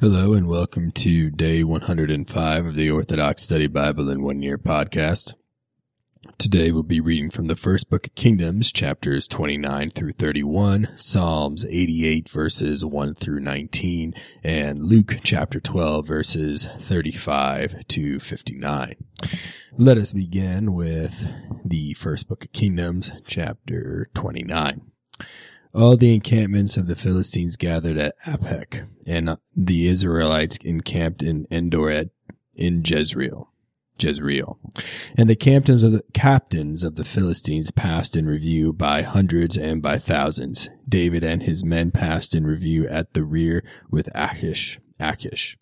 Hello and welcome to day 105 of the Orthodox Study Bible in One Year podcast. Today we'll be reading from the first book of Kingdoms, chapters 29 through 31, Psalms 88 verses 1 through 19, and Luke chapter 12 verses 35 to 59. Let us begin with the first book of Kingdoms, chapter 29 all the encampments of the Philistines gathered at Aphek, and the Israelites encamped in Endor at, in Jezreel. Jezreel. And the captains of the captains of the Philistines passed in review by hundreds and by thousands. David and his men passed in review at the rear with Achish, Achish.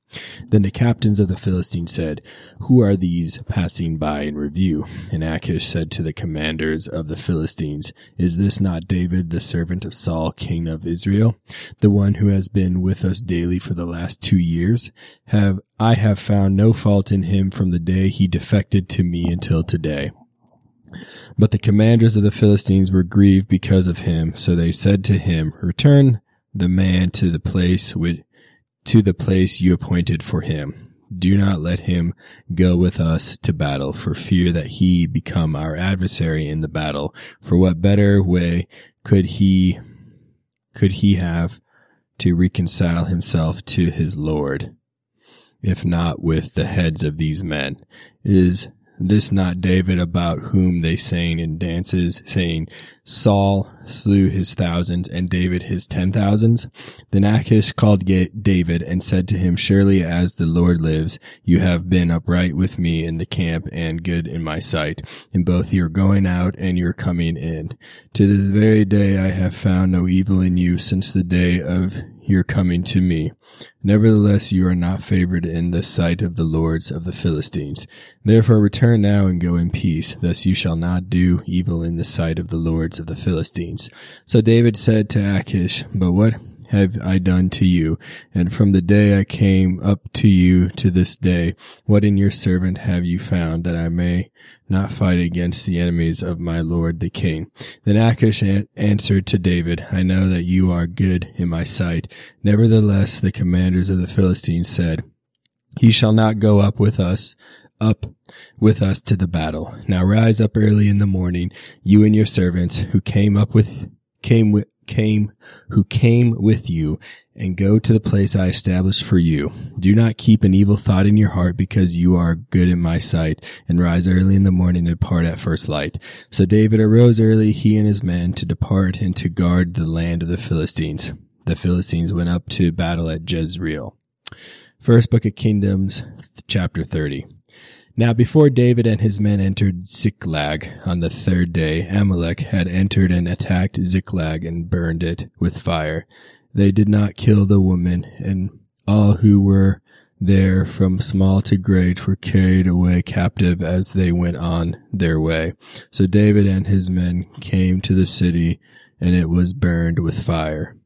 Then the captains of the Philistines said, Who are these passing by in review? And Achish said to the commanders of the Philistines, Is this not David, the servant of Saul, king of Israel, the one who has been with us daily for the last two years? Have I have found no fault in him from the day he defected to me until today. But the commanders of the Philistines were grieved because of him, so they said to him, Return the man to the place which to the place you appointed for him. Do not let him go with us to battle for fear that he become our adversary in the battle. For what better way could he, could he have to reconcile himself to his Lord, if not with the heads of these men? Is this not David about whom they sang in dances, saying, Saul slew his thousands and David his ten thousands? Then Achish called David and said to him, Surely as the Lord lives, you have been upright with me in the camp and good in my sight, in both your going out and your coming in. To this very day I have found no evil in you since the day of your coming to me. Nevertheless, you are not favored in the sight of the lords of the Philistines. Therefore return now and go in peace, thus you shall not do evil in the sight of the lords of the Philistines. So David said to Achish, But what have I done to you? And from the day I came up to you to this day, what in your servant have you found that I may not fight against the enemies of my lord the king? Then Achish answered to David, I know that you are good in my sight. Nevertheless, the commanders of the Philistines said, he shall not go up with us up with us to the battle. Now rise up early in the morning, you and your servants who came up with came with came who came with you and go to the place I established for you. Do not keep an evil thought in your heart because you are good in my sight and rise early in the morning and depart at first light. So David arose early, he and his men to depart and to guard the land of the Philistines. The Philistines went up to battle at Jezreel. First book of Kingdoms, chapter 30. Now before David and his men entered Ziklag on the third day, Amalek had entered and attacked Ziklag and burned it with fire. They did not kill the woman, and all who were there from small to great were carried away captive as they went on their way. So David and his men came to the city, and it was burned with fire.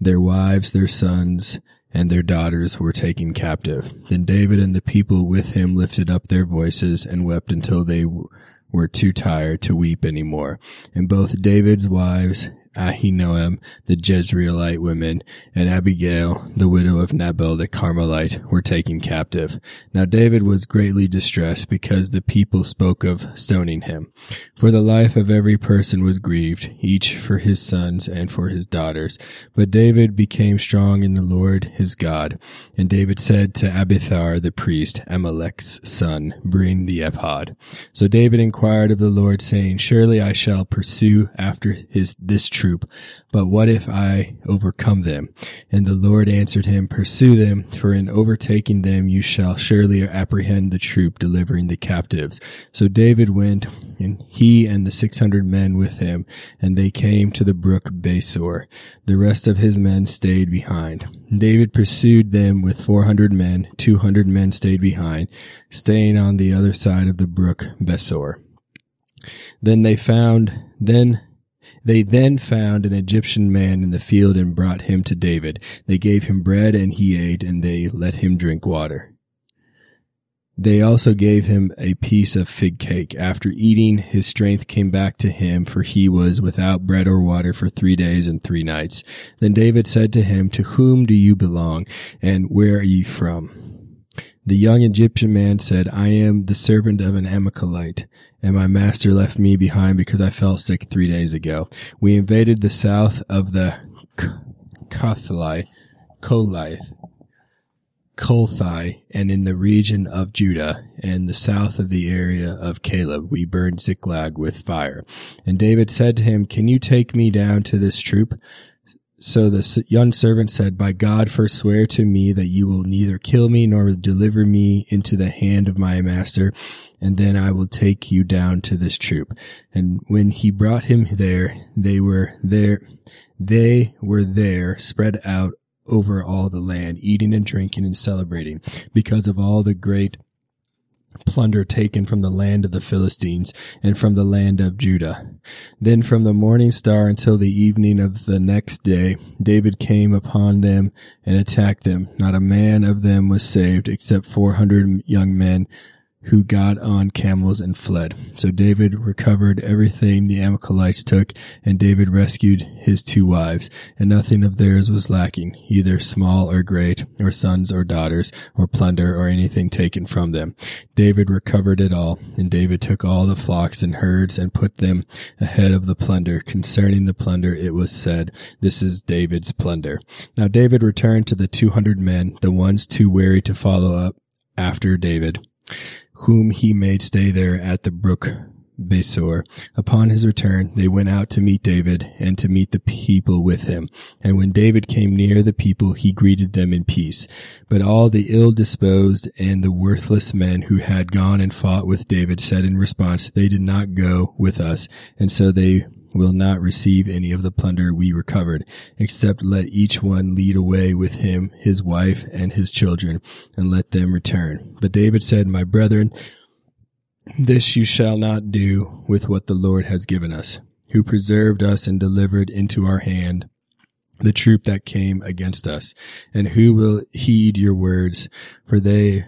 Their wives, their sons, and their daughters were taken captive. Then David and the people with him lifted up their voices and wept until they were too tired to weep any more. And both David's wives Uh, Ahinoam, the Jezreelite women, and Abigail, the widow of Nabal the Carmelite, were taken captive. Now David was greatly distressed because the people spoke of stoning him. For the life of every person was grieved, each for his sons and for his daughters. But David became strong in the Lord his God. And David said to Abiathar the priest, Amalek's son, bring the ephod. So David inquired of the Lord, saying, Surely I shall pursue after his this troop. But what if I overcome them? And the Lord answered him, Pursue them, for in overtaking them you shall surely apprehend the troop delivering the captives. So David went, and he and the six hundred men with him, and they came to the brook Besor. The rest of his men stayed behind. David pursued them with four hundred men. Two hundred men stayed behind, staying on the other side of the brook Besor. Then they found, then they then found an Egyptian man in the field and brought him to David. They gave him bread and he ate, and they let him drink water. They also gave him a piece of fig cake. After eating, his strength came back to him, for he was without bread or water for three days and three nights. Then David said to him, To whom do you belong, and where are you from? The young Egyptian man said, I am the servant of an Amalekite, and my master left me behind because I fell sick three days ago. We invaded the south of the Kothli, Kolith, Kolthai, and in the region of Judah, and the south of the area of Caleb, we burned Ziklag with fire. And David said to him, Can you take me down to this troop? So the young servant said, By God, first swear to me that you will neither kill me nor deliver me into the hand of my master, and then I will take you down to this troop. And when he brought him there, they were there, they were there spread out over all the land, eating and drinking and celebrating because of all the great plunder taken from the land of the Philistines and from the land of Judah. Then from the morning star until the evening of the next day, David came upon them and attacked them. Not a man of them was saved except 400 young men who got on camels and fled. So David recovered everything the Amalekites took, and David rescued his two wives, and nothing of theirs was lacking, either small or great, or sons or daughters, or plunder, or anything taken from them. David recovered it all, and David took all the flocks and herds and put them ahead of the plunder. Concerning the plunder, it was said, This is David's plunder. Now David returned to the two hundred men, the ones too weary to follow up after David whom he made stay there at the brook Besor. Upon his return, they went out to meet David and to meet the people with him. And when David came near the people, he greeted them in peace. But all the ill disposed and the worthless men who had gone and fought with David said in response, They did not go with us. And so they will not receive any of the plunder we recovered, except let each one lead away with him his wife and his children, and let them return. But David said, My brethren, this you shall not do with what the Lord has given us, who preserved us and delivered into our hand the troop that came against us, and who will heed your words, for they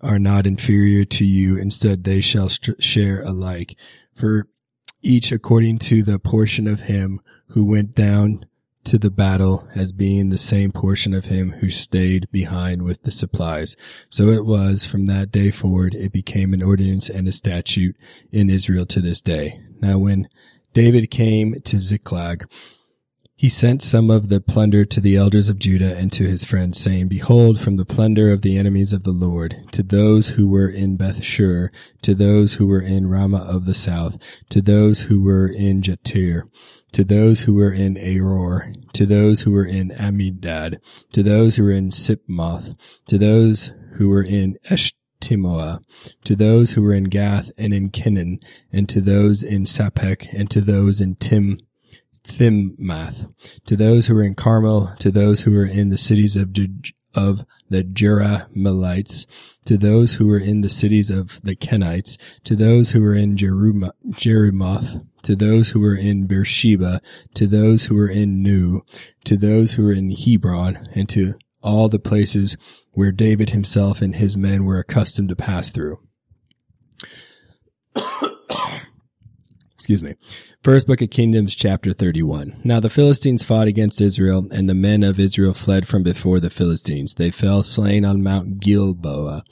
are not inferior to you. Instead, they shall st- share alike. For each according to the portion of him who went down to the battle as being the same portion of him who stayed behind with the supplies. So it was from that day forward, it became an ordinance and a statute in Israel to this day. Now when David came to Ziklag, he sent some of the plunder to the elders of Judah and to his friends, saying, Behold, from the plunder of the enemies of the Lord, to those who were in Bethshur, to those who were in Ramah of the south, to those who were in Jatir, to those who were in Aror, to those who were in Amidad, to those who were in Sipmoth, to those who were in Eshtimoa, to those who were in Gath and in Kinnon, and to those in Sapek, and to those in Tim Thimmath, to those who were in Carmel, to those who were in the cities of of the Jerahmeelites, to those who were in the cities of the Kenites, to those who were in Jerimoth, to those who were in Beersheba, to those who were in Nu, to those who were in Hebron, and to all the places where David himself and his men were accustomed to pass through. Excuse me. First Book of Kingdoms, chapter 31. Now the Philistines fought against Israel, and the men of Israel fled from before the Philistines. They fell slain on Mount Gilboa.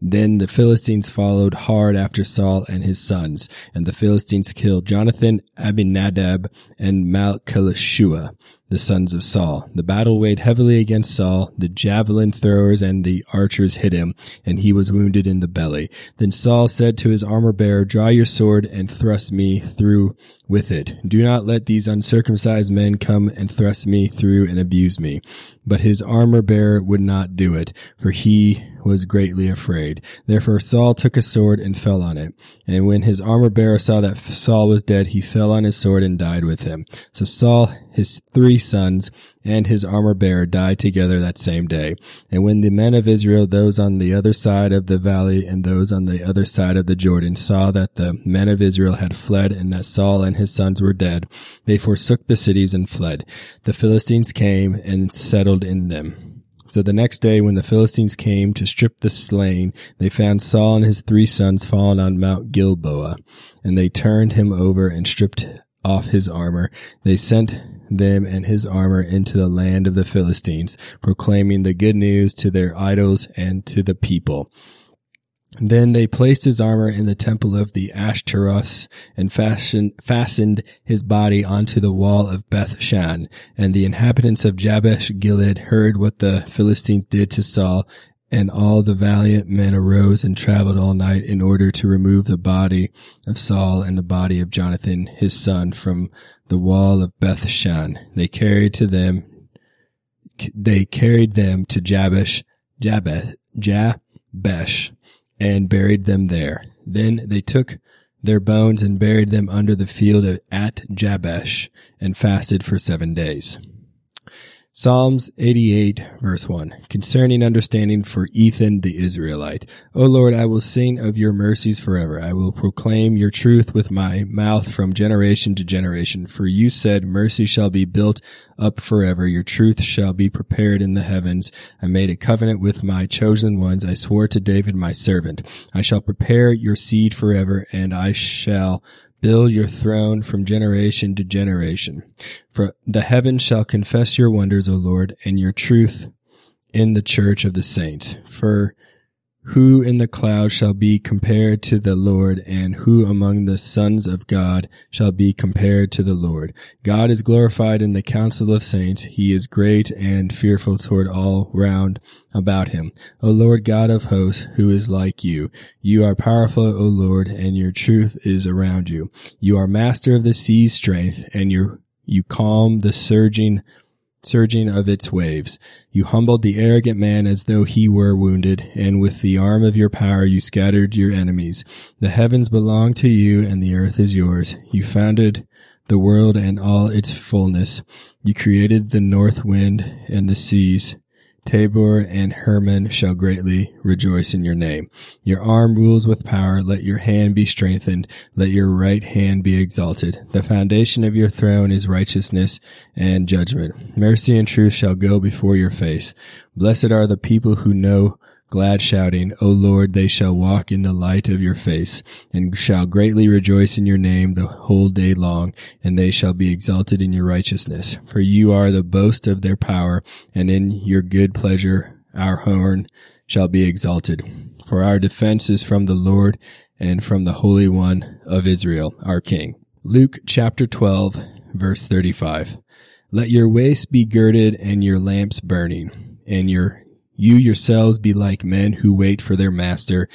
Then the Philistines followed hard after Saul and his sons, and the Philistines killed Jonathan, Abinadab, and Malchishua the sons of Saul. The battle weighed heavily against Saul. The javelin throwers and the archers hit him, and he was wounded in the belly. Then Saul said to his armor bearer, Draw your sword and thrust me through with it. Do not let these uncircumcised men come and thrust me through and abuse me. But his armor bearer would not do it, for he was greatly afraid. Therefore Saul took a sword and fell on it. And when his armor bearer saw that Saul was dead, he fell on his sword and died with him. So Saul, his three sons, and his armor bearer died together that same day. And when the men of Israel, those on the other side of the valley and those on the other side of the Jordan, saw that the men of Israel had fled and that Saul and his sons were dead, they forsook the cities and fled. The Philistines came and settled in them. So the next day, when the Philistines came to strip the slain, they found Saul and his three sons fallen on Mount Gilboa, and they turned him over and stripped off his armor. They sent them and his armor into the land of the Philistines, proclaiming the good news to their idols and to the people. Then they placed his armor in the temple of the Ashtaroth and fastened, his body onto the wall of Beth Shan. And the inhabitants of Jabesh Gilead heard what the Philistines did to Saul, and all the valiant men arose and traveled all night in order to remove the body of Saul and the body of Jonathan his son from the wall of Beth Shan. They carried to them, they carried them to Jabesh, Jabeth, Jabesh and buried them there. Then they took their bones and buried them under the field at Jabesh and fasted for seven days. Psalms 88 verse 1 concerning understanding for Ethan the Israelite. O Lord, I will sing of your mercies forever. I will proclaim your truth with my mouth from generation to generation. For you said mercy shall be built up forever. Your truth shall be prepared in the heavens. I made a covenant with my chosen ones. I swore to David my servant. I shall prepare your seed forever and I shall build your throne from generation to generation. For the heavens shall confess your wonders, O Lord, and your truth in the church of the saints. For who in the cloud shall be compared to the Lord, and who among the sons of God shall be compared to the Lord? God is glorified in the council of saints. He is great and fearful toward all round about him. O Lord God of hosts, who is like you? You are powerful, O Lord, and your truth is around you. You are master of the sea's strength, and you you calm the surging surging of its waves. You humbled the arrogant man as though he were wounded, and with the arm of your power you scattered your enemies. The heavens belong to you, and the earth is yours. You founded the world and all its fullness. You created the north wind and the seas. Tabor and Hermon shall greatly rejoice in your name. Your arm rules with power. Let your hand be strengthened. Let your right hand be exalted. The foundation of your throne is righteousness and judgment. Mercy and truth shall go before your face. Blessed are the people who know glad shouting, O Lord, they shall walk in the light of your face, and shall greatly rejoice in your name the whole day long, and they shall be exalted in your righteousness. For you are the boast of their power, and in your good pleasure our horn shall be exalted. For our defense is from the Lord, and from the Holy One of Israel, our King. Luke chapter 12, verse 35. Let your waist be girded and your lamps burning, and your you yourselves be like men who wait for their master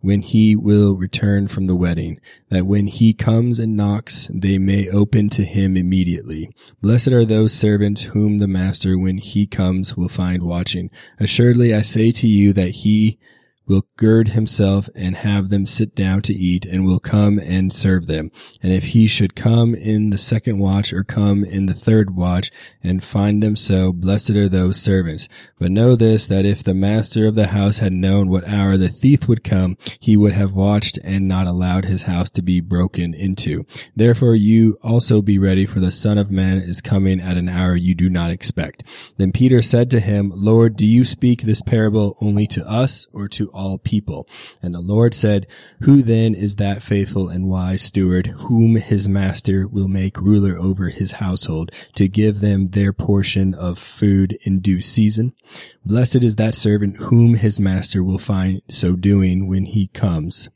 when he will return from the wedding, that when he comes and knocks, they may open to him immediately. Blessed are those servants whom the master, when he comes, will find watching. Assuredly, I say to you that he will gird himself and have them sit down to eat and will come and serve them. And if he should come in the second watch or come in the third watch and find them so, blessed are those servants. But know this, that if the master of the house had known what hour the thief would come, he would have watched and not allowed his house to be broken into. Therefore you also be ready for the son of man is coming at an hour you do not expect. Then Peter said to him, Lord, do you speak this parable only to us or to all people. And the Lord said, Who then is that faithful and wise steward whom his master will make ruler over his household to give them their portion of food in due season? Blessed is that servant whom his master will find so doing when he comes.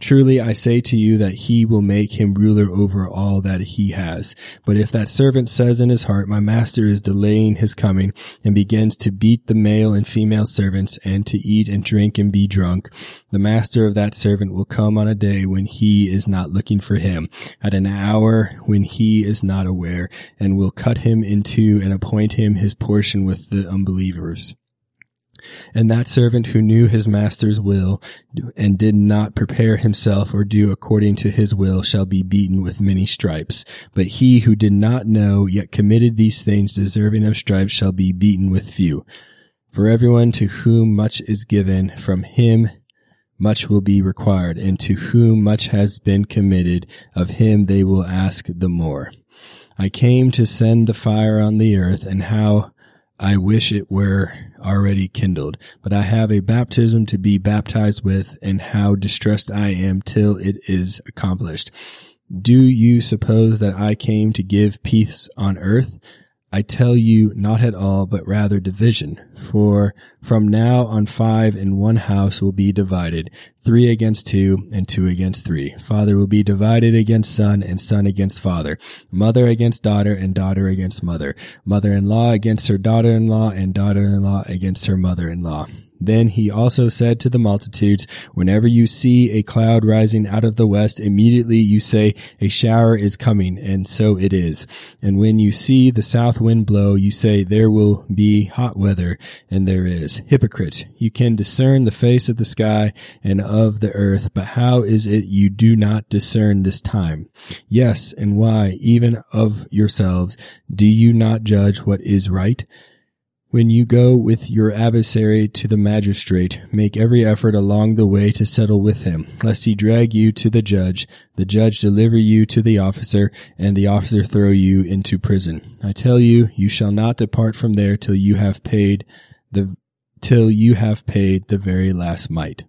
Truly I say to you that he will make him ruler over all that he has. But if that servant says in his heart, my master is delaying his coming, and begins to beat the male and female servants, and to eat and drink and be drunk, the master of that servant will come on a day when he is not looking for him, at an hour when he is not aware, and will cut him in two and appoint him his portion with the unbelievers. And that servant who knew his master's will and did not prepare himself or do according to his will shall be beaten with many stripes. But he who did not know yet committed these things deserving of stripes shall be beaten with few. For everyone to whom much is given, from him much will be required, and to whom much has been committed, of him they will ask the more. I came to send the fire on the earth, and how I wish it were already kindled, but I have a baptism to be baptized with, and how distressed I am till it is accomplished. Do you suppose that I came to give peace on earth? I tell you not at all, but rather division. For from now on five in one house will be divided, three against two, and two against three. Father will be divided against son, and son against father, mother against daughter, and daughter against mother, mother-in-law against her daughter-in-law, and daughter-in-law against her mother-in-law. Then he also said to the multitudes, Whenever you see a cloud rising out of the west, immediately you say, A shower is coming, and so it is. And when you see the south wind blow, you say, There will be hot weather, and there is. Hypocrite, you can discern the face of the sky and of the earth, but how is it you do not discern this time? Yes, and why, even of yourselves, do you not judge what is right? When you go with your adversary to the magistrate, make every effort along the way to settle with him, lest he drag you to the judge, the judge deliver you to the officer, and the officer throw you into prison. I tell you, you shall not depart from there till you have paid the till you have paid the very last mite.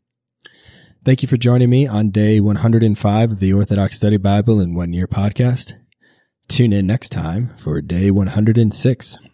Thank you for joining me on day 105 of the Orthodox Study Bible in One Year podcast. Tune in next time for day 106.